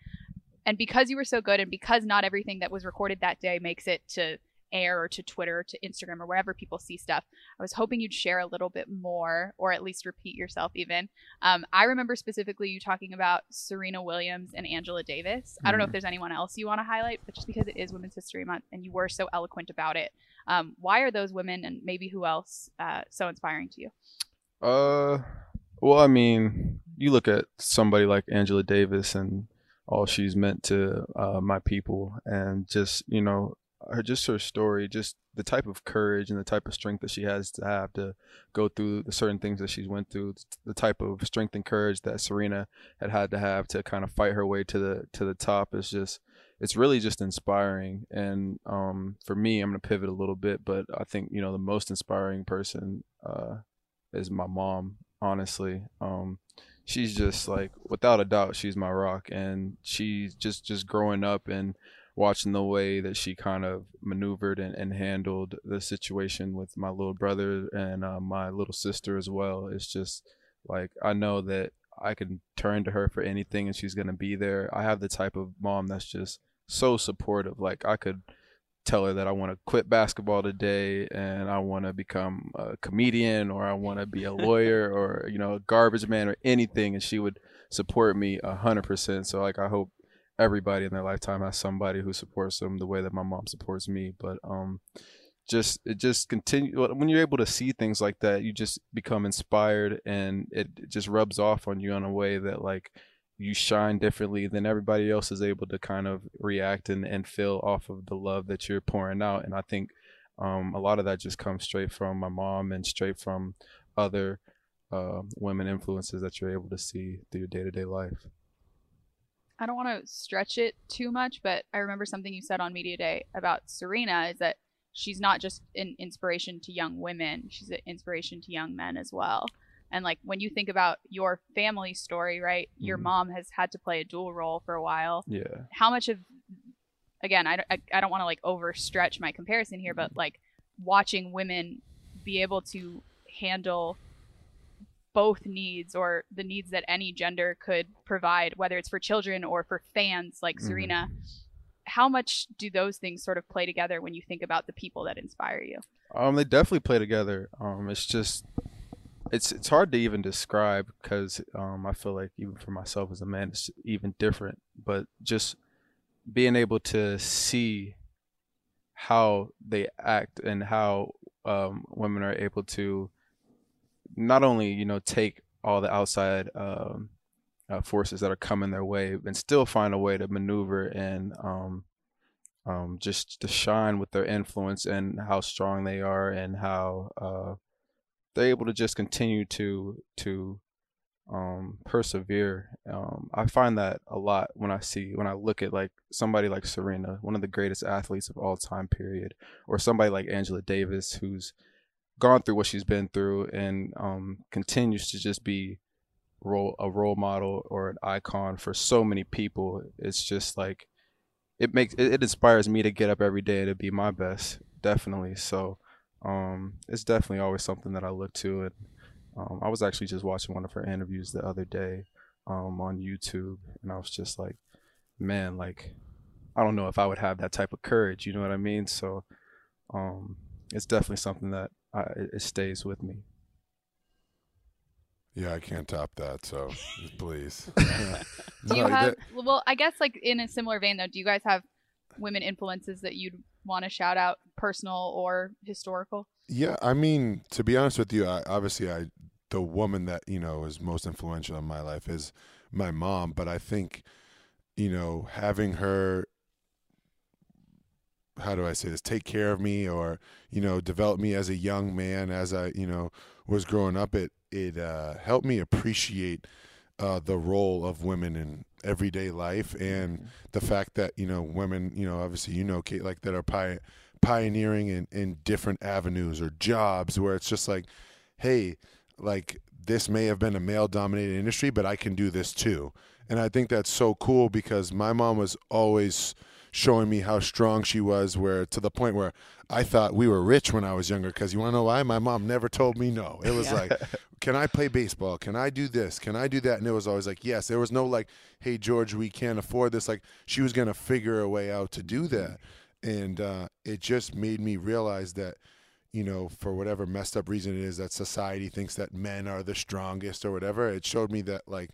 And because you were so good, and because not everything that was recorded that day makes it to air or to Twitter or to Instagram or wherever people see stuff, I was hoping you'd share a little bit more or at least repeat yourself even. Um, I remember specifically you talking about Serena Williams and Angela Davis. I don't know if there's anyone else you want to highlight, but just because it is Women's History Month and you were so eloquent about it, um, why are those women and maybe who else uh, so inspiring to you? Uh, well, I mean, you look at somebody like Angela Davis and all she's meant to uh, my people, and just you know, her just her story, just the type of courage and the type of strength that she has to have to go through the certain things that she's went through, the type of strength and courage that Serena had had to have to kind of fight her way to the to the top is just it's really just inspiring. And um, for me i'm to pivot a little bit but i think you know the most inspiring person uh, is my mom honestly. Um, she's just like without a doubt she's my rock. And she's just just growing up and watching the way that she kind of maneuvered and, and handled the situation with my little brother and uh, my little sister as well it's just like i know that i can turn to her for anything and she's going to be there. I have the type of mom that's just so supportive like i could tell her that I want to quit basketball today and I want to become a comedian or I want to be a lawyer or you know a garbage man or anything and she would support me a hundred percent. So like I hope everybody in their lifetime has somebody who supports them the way that my mom supports me but um just it just continue when you're able to see things like that you just become inspired and it just rubs off on you in a way that like you shine differently than everybody else is able to kind of react and, and feel off of the love that you're pouring out. And I think um, a lot of that just comes straight from my mom and straight from other uh, women influences that you're able to see through your day to day life. I don't want to stretch it too much, but I remember something you said on Media Day about Serena is that she's not just an inspiration to young women, she's an inspiration to young men as well. And like when you think about your family story, right? Your Mhm. mom has had to play a dual role for a while. Yeah. How much of again, I, I, I don't want to like overstretch my comparison here, but like watching women be able to handle both needs or the needs that any gender could provide, whether it's for children or for fans like Mhm. Serena. How much do those things sort of play together when you think about the people that inspire you? Um, they definitely play together. Um, it's just, it's it's hard to even describe because um, I feel like even for myself as a man, it's even different. But just being able to see how they act and how um, women are able to not only you know take all the outside um, uh, forces that are coming their way and still find a way to maneuver and um, um, just to shine with their influence and how strong they are and how uh, they're able to just continue to to um, persevere. Um, I find that a lot when I see when I look at like somebody like Serena, one of the greatest athletes of all time, period, or somebody like Angela Davis, who's gone through what she's been through and um, continues to just be role a role model or an icon for so many people. It's just like it makes it, it inspires me to get up every day to be my best, definitely. So um, it's definitely always something that I look to. And um, I was actually just watching one of her interviews the other day um, on YouTube, and I was just like, man, like I don't know if I would have that type of courage. You know what I mean? So um, it's definitely something that I, it, it stays with me. Yeah, I can't top that. So please. Do you have well, I guess like in a similar vein though, do you guys have women influences that you'd want to shout out, personal or historical? Yeah, I mean, to be honest with you, I, obviously, I the woman that you know is most influential in my life is my mom. But I think, you know, having her, how do I say this, take care of me or you know, develop me as a young man as I you know was growing up. It it uh, helped me appreciate uh, the role of women in everyday life and the fact that you know women, you know, obviously you know, Kate, like that are pi- pioneering in, in different avenues or jobs where it's just like, hey, like this may have been a male dominated industry, but I can do this too. And I think that's so cool because my mom was always showing me how strong she was where to the point where I thought we were rich when I was younger because you want to know why? My mom never told me no. It was like, can I play baseball? Can I do this? Can I do that? And it was always like, yes. There was no like, hey, George, we can't afford this. Like, she was going to figure a way out to do that. And uh, it just made me realize that, you know, for whatever messed up reason it is that society thinks that men are the strongest or whatever, it showed me that, like,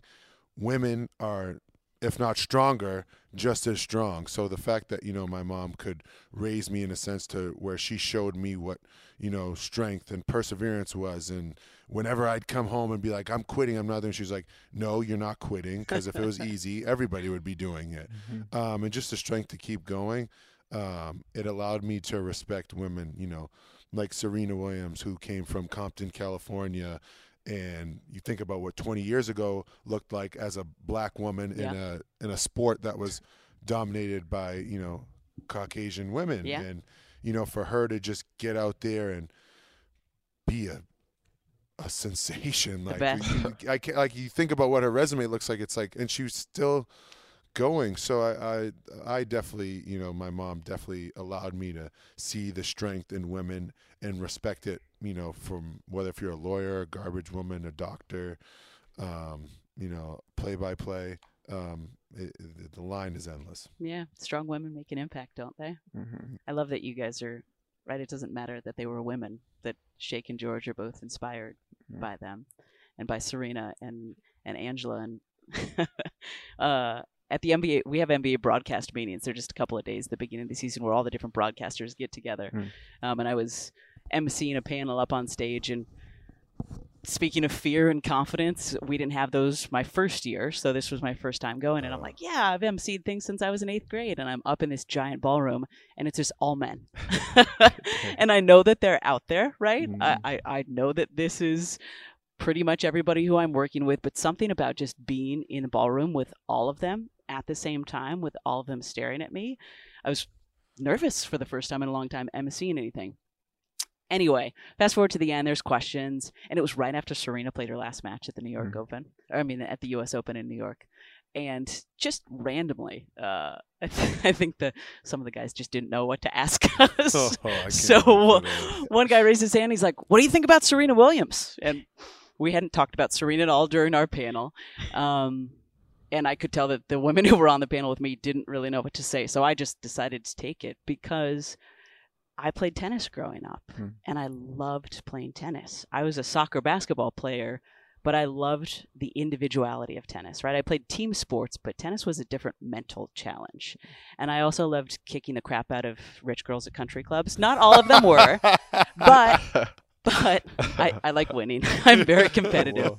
women are, if not stronger, just as strong. So the fact that, you know, my mom could raise me in a sense to where she showed me what, you know, strength and perseverance was. And whenever I'd come home and be like, I'm quitting, I'm not doing, she's like, no, you're not quitting. Because if it was easy, everybody would be doing it. Um, and just the strength to keep going. Um, it allowed me to respect women, you know, like Serena Williams, who came from Compton, California. And you think about what 20 years ago looked like as a black woman in a in a sport that was dominated by you know Caucasian women, Yeah. and you know for her to just get out there and be a a sensation, like you, I can't, like you think about what her resume looks like. It's like, and she was still going. So I, I, I definitely, you know, my mom definitely allowed me to see the strength in women and respect it. You know, from whether if you're a lawyer, a garbage woman, a doctor, um, you know, play by play. Um, it, it, the line is endless. Yeah, strong women make an impact, don't they? Mm-hmm. I love that you guys are right. It doesn't matter that they were women. That Shake and George are both inspired Yeah. by them, and by Serena and and Angela and uh, at the NBA. We have NBA broadcast meetings. They're just a couple of days the beginning of the season where all the different broadcasters get together. Hmm. Um, and I was emceeing a panel up on stage and. Speaking of fear and confidence, we didn't have those my first year, so this was my first time going, and I'm Oh. like, "Yeah, I've emceed things since I was in eighth grade," and I'm up in this giant ballroom, and it's just all men. and I know that they're out there, right? I, Mhm. I, I know that this is pretty much everybody who I'm working with, but something about just being in a ballroom with all of them at the same time, with all of them staring at me, I was nervous for the first time in a long time emceeing anything. Anyway, fast forward to the end, there's questions, and it was right after Serena played her last match at the New York Mhm. Open, or I mean, at the U.S. Open in New York. and just randomly, uh, I, th- I think the some of the guys just didn't know what to ask us. Oh, so that. one guy raised his hand. He's like, "What do you think about Serena Williams?" And we hadn't talked about Serena at all during our panel. Um, and I could tell that the women who were on the panel with me didn't really know what to say. So I just decided to take it because I played tennis growing up Hmm. and I loved playing tennis. I was a soccer basketball player, but I loved the individuality of tennis, right? I played team sports, but tennis was a different mental challenge. And I also loved kicking the crap out of rich girls at country clubs. Not all of them were, but but I, I like winning. I'm very competitive.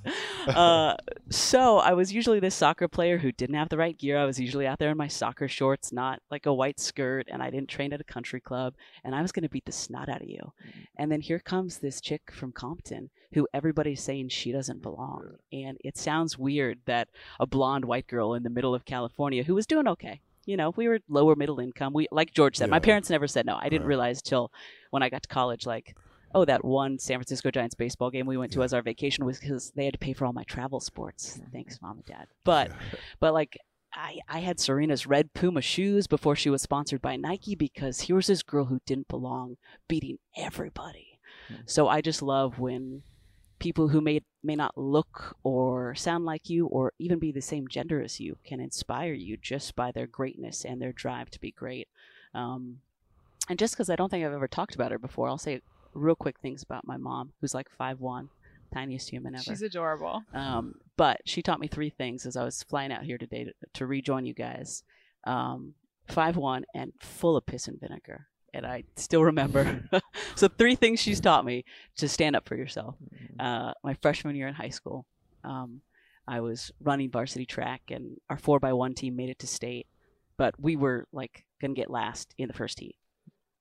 Uh, so I was usually this soccer player who didn't have the right gear. I was usually out there in my soccer shorts, not like a white skirt, and I didn't train at a country club. And I was going to beat the snot out of you. And then here comes this chick from Compton who everybody's saying she doesn't belong. And it sounds weird that a blonde white girl in the middle of California who was doing okay. You know, we were lower middle income. We like George said, my parents never said no. I didn't Right. realize till when I got to college, like, oh, that one San Francisco Giants baseball game we went to as our vacation was because they had to pay for all my travel sports. Thanks, mom and dad. But but like I, I had Serena's red Puma shoes before she was sponsored by Nike because here was this girl who didn't belong beating everybody. So I just love when people who may may not look or sound like you or even be the same gender as you can inspire you just by their greatness and their drive to be great. Um, and just because I don't think I've ever talked about her before, I'll say real quick things about my mom, who's like five one, tiniest human ever. She's adorable. Um, but she taught me three things as I was flying out here today to, to rejoin you guys. Um, five one and full of piss and vinegar, and I still remember. so three things she's taught me to stand up for yourself. Uh, my freshman year in high school, um, I was running varsity track, and our four by one team made it to state, but we were like gonna get last in the first heat.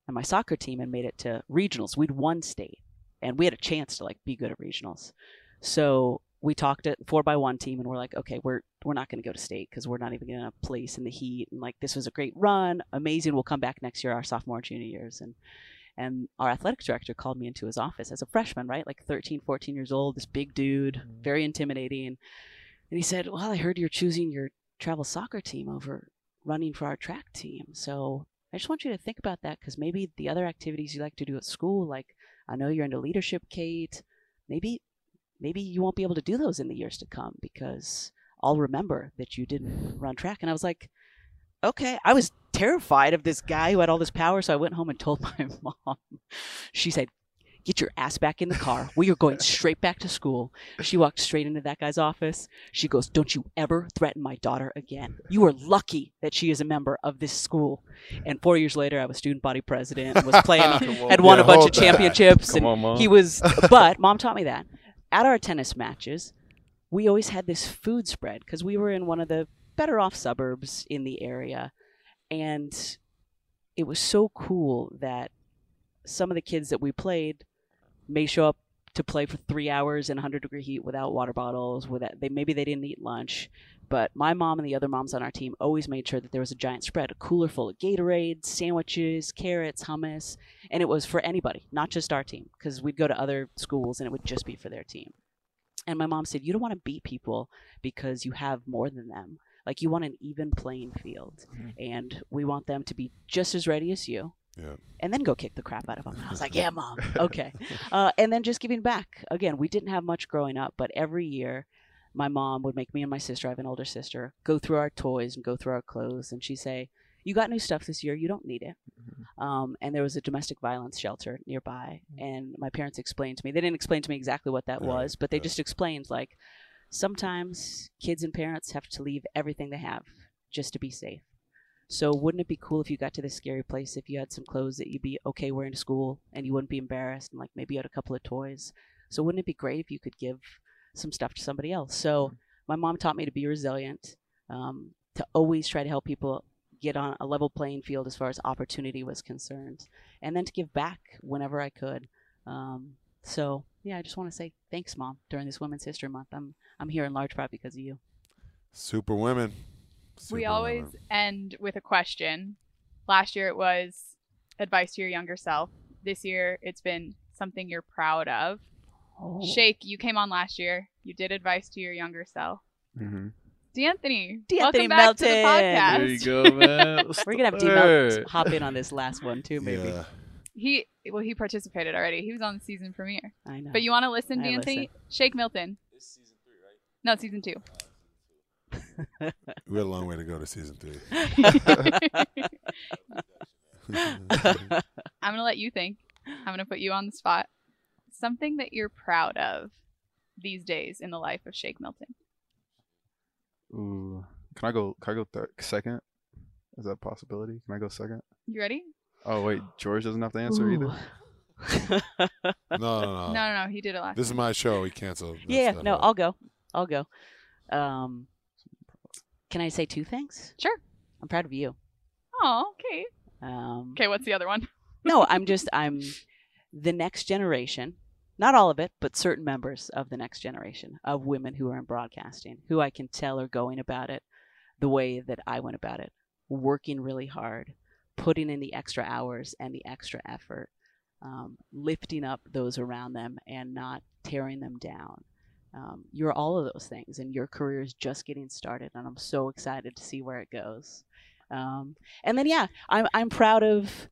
And my soccer team had made it to regionals. We'd won state, and we had a chance to like be good at regionals. So we talked at four by one team, and we're like, okay, we're we're not going to go to state because we're not even going to place in the heat. And like, this was a great run, amazing. We'll come back next year, our sophomore junior years. And and our athletic director called me into his office as a freshman, right, like 13, 14 years old, this big dude, mm-hmm. very intimidating. And he said, well, I heard you're choosing your travel soccer team over running for our track team. So I just want you to think about that because maybe the other activities you like to do at school, like I know you're into leadership, Kate. Maybe maybe you won't be able to do those in the years to come because I'll remember that you didn't run track. And I was like, okay. I was terrified of this guy who had all this power, so I went home and told my mom. She said, Get your ass back in the car. We are going straight back to school. She walked straight into that guy's office. She goes, Don't you ever threaten my daughter again. You are lucky that she is a member of this school. And four years later, I was student body president, and was playing, had won Yeah, a bunch of that. championships. Come and on, he was, but mom taught me that. At our tennis matches, we always had this food spread because we were in one of the better off suburbs in the area. And it was so cool that some of the kids that we played may show up to play for three hours in 100 degree heat without water bottles without they maybe they didn't eat lunch but my mom and the other moms on our team always made sure that there was a giant spread a cooler full of gatorade sandwiches carrots hummus and it was for anybody not just our team because we'd go to other schools and it would just be for their team. And my mom said you don't want to beat people because you have more than them. Like you want an even playing field mm-hmm. and we want them to be just as ready as you Yeah. and then go kick the crap out of them. And I was like, yeah, mom, okay. Uh, and then just giving back. Again, we didn't have much growing up, but every year, my mom would make me and my sister, I have an older sister, go through our toys and go through our clothes, and she'd say, "You got new stuff this year. You don't need it." Um, and there was a domestic violence shelter nearby, and my parents explained to me. They didn't explain to me exactly what that Yeah, was, but they yeah. just explained like sometimes kids and parents have to leave everything they have just to be safe. So wouldn't it be cool if you got to this scary place if you had some clothes that you'd be okay wearing to school and you wouldn't be embarrassed and like maybe you had a couple of toys. So wouldn't it be great if you could give some stuff to somebody else? So my mom taught me to be resilient, um, to always try to help people get on a level playing field as far as opportunity was concerned, and then to give back whenever I could. Um, so yeah, I just want to say thanks, mom, during this Women's History Month. I'm I'm here in large part because of you. Super women. We always women. end with a question. Last year it was advice to your younger self. This year it's been something you're proud of. Oh. Shake, you came on last year. You did advice to your younger self. hmm De'Anthony. De'Anthony welcome back to the podcast. There you go, man. We're gonna have D hop in on this last one too, maybe. Yeah. He well, he participated already. He was on the season premiere. I know. But you want to listen, I De'Anthony? Shake Milton. It's season three, right? No, season two. We got a long way to go to season three. I'm gonna let you think. I'm gonna put you on the spot. Something that you're proud of these days in the life of Shake Milton. Ooh. Can I go? Can I go third, second? Is that a possibility? Can I go second? You ready? Oh wait, George doesn't have to answer either. no, no, no. no, no, no. He did it last. This is my show. He canceled. That's yeah, no, how- I'll go. I'll go. Um, can I say two things? Sure. I'm proud of you. Oh, okay. Um, Okay, what's the other one? no, I'm just I'm the next generation. Not all of it, but certain members of the next generation of women who are in broadcasting, who I can tell are going about it the way that I went about it, working really hard, putting in the extra hours and the extra effort, um, lifting up those around them and not tearing them down. Um, you're all of those things, and your career is just getting started, and I'm so excited to see where it goes. Um, and then, yeah, I'm I'm proud of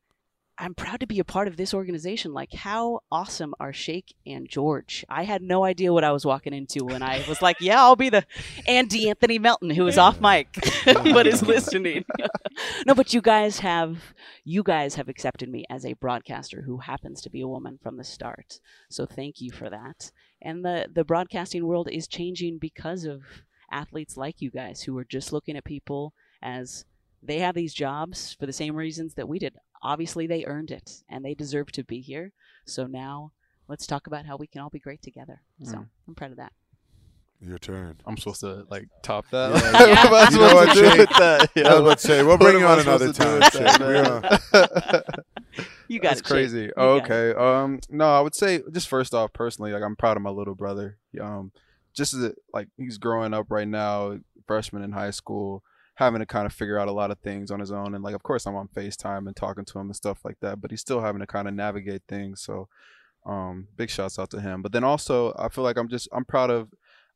I'm proud to be a part of this organization. Like, how awesome are Shake and George? I had no idea what I was walking into when I was like, yeah, I'll be the and Anthony Melton, who is off mic but is listening. no, but you guys have you guys have accepted me as a broadcaster who happens to be a woman from the start. So thank you for that. And the the broadcasting world is changing because of athletes like you guys who are just looking at people as they have these jobs for the same reasons that we did. Obviously, they earned it and they deserve to be here. So now let's talk about how we can all be great together. So Mm. I'm proud of that. Your turn. I'm supposed to like top that. Yeah, Like, yeah. what am I You know supposed what, to do Shake? with that? I was about to say, we'll bring am you on another to time. that, We're, man? You got That's it. Crazy. Oh, got it. okay. Um, no, I would say just first off, personally, like I'm proud of my little brother. Um, just as like he's growing up right now, freshman in high school, having to kind of figure out a lot of things on his own, and like of course I'm on Facetime and talking to him and stuff like that, but he's still having to kind of navigate things. So, um, big shouts out to him. But then also, I feel like I'm just I'm proud of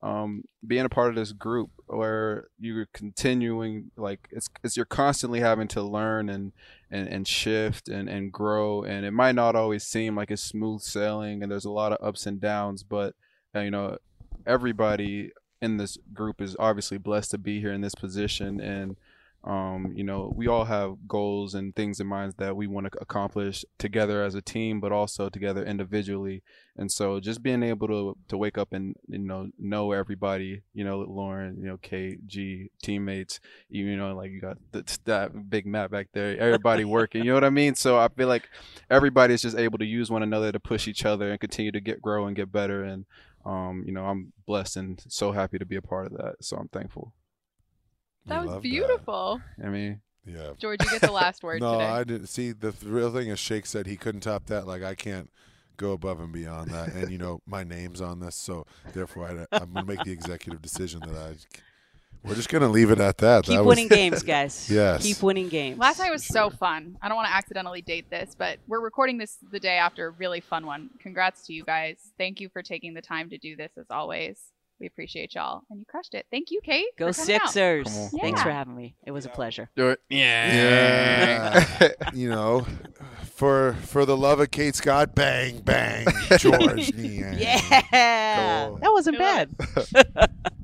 um, being a part of this group where you're continuing like it's, it's you're constantly having to learn and and, and shift and, and grow and it might not always seem like it's smooth sailing and there's a lot of ups and downs but uh, you know everybody in this group is obviously blessed to be here in this position and um, you know we all have goals and things in mind that we want to accomplish together as a team but also together individually. And so just being able to to wake up and you know know everybody you know lauren you know kate g teammates you, you know like you got the, that big Matt back there everybody working you know what i mean? So i feel like everybody's just able to use one another to push each other and continue to get grow and get better. And um you know i'm blessed and so happy to be a part of that. So i'm thankful That We was love beautiful. i mean Yeah. George, you get the last word No, today. I didn't see the real thing is Shake said he couldn't top that. Like I can't go above and beyond that. And you know my name's on this, so therefore I, I'm gonna make the executive decision that I. We're just gonna leave it at that. Keep that was, winning games, guys. Yes. Keep winning games. Last night was so fun. I don't want to accidentally date this, but we're recording this the day after a really fun one. Congrats to you guys. Thank you for taking the time to do this as always. We appreciate y'all. And you crushed it. Thank you, Kate. Go for coming out. Sixers. Come on. Thanks for having me. It was a pleasure. do it Yeah. you know, for for the love of Kate Scott, bang bang, George. Yeah. Cool. That wasn't I love bad.